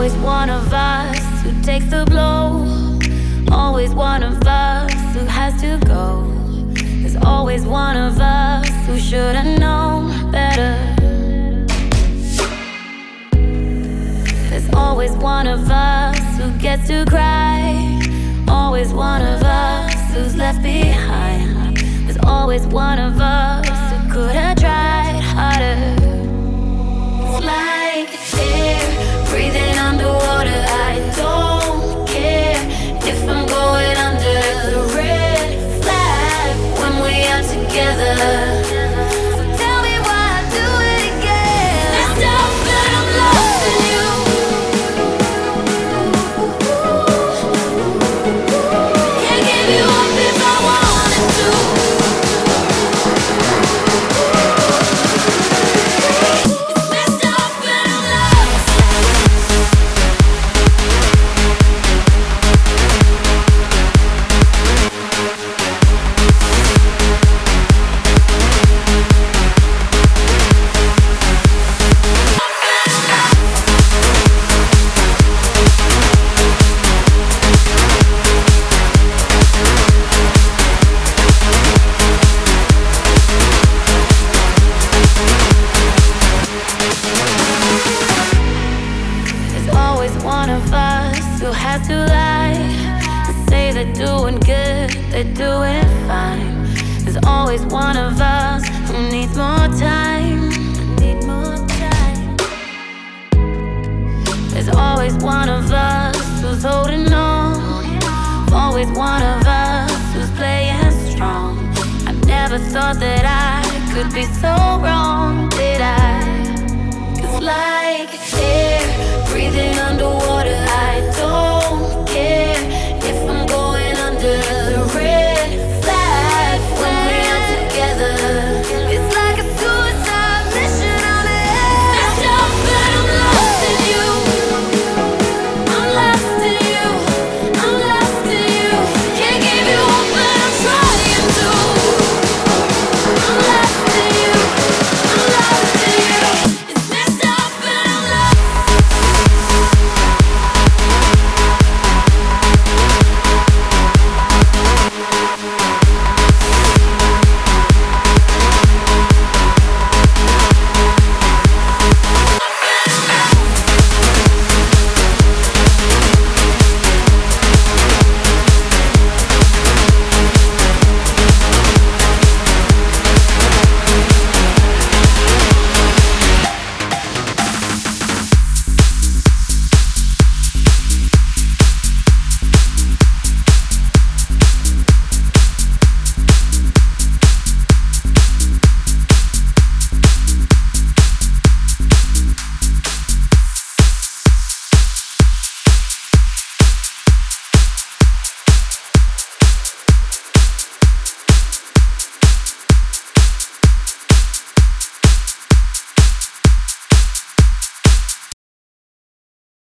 always one of us who takes the blow. Always one of us who has to go. There's always one of us who should have known better. There's always one of us who gets to cry. Always one of us who's left behind. There's always one of us who could have tried always one of us who has to lie and say they're doing good, they're doing fine. There's always one of us who needs more time. Need more time. There's always one of us who's holding on. Always one of us who's playing strong. I never thought that I could be so wrong, did I? It's like.